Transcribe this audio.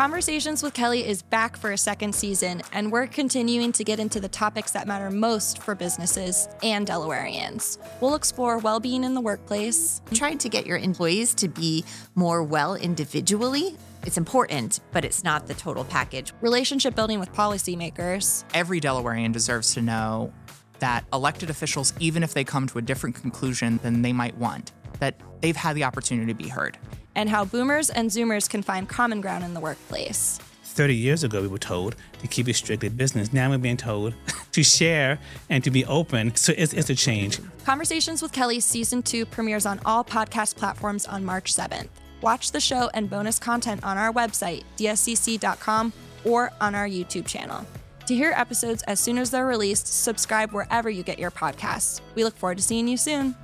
Conversations with Kelly is back for a second season, and we're continuing to get into the topics that matter most for businesses and Delawareans. We'll explore well being in the workplace, Trying to get your employees to be more well individually. It's important, but it's not the total package. relationship building with policymakers, Every Delawarean deserves to know that elected officials, even if they come to a different conclusion than they might want, that they've had the opportunity to be heard. and how boomers and zoomers can find common ground in the workplace. 30 years ago, we were told to keep it strictly business. Now we're being told to share and to be open. So it's, it's a change. Conversations with Kelly Season 2 premieres on all podcast platforms on March 7th. Watch the show and bonus content on our website, dscc.com, or on our YouTube channel. To hear episodes as soon as they're released, subscribe wherever you get your podcasts. We look forward to seeing you soon.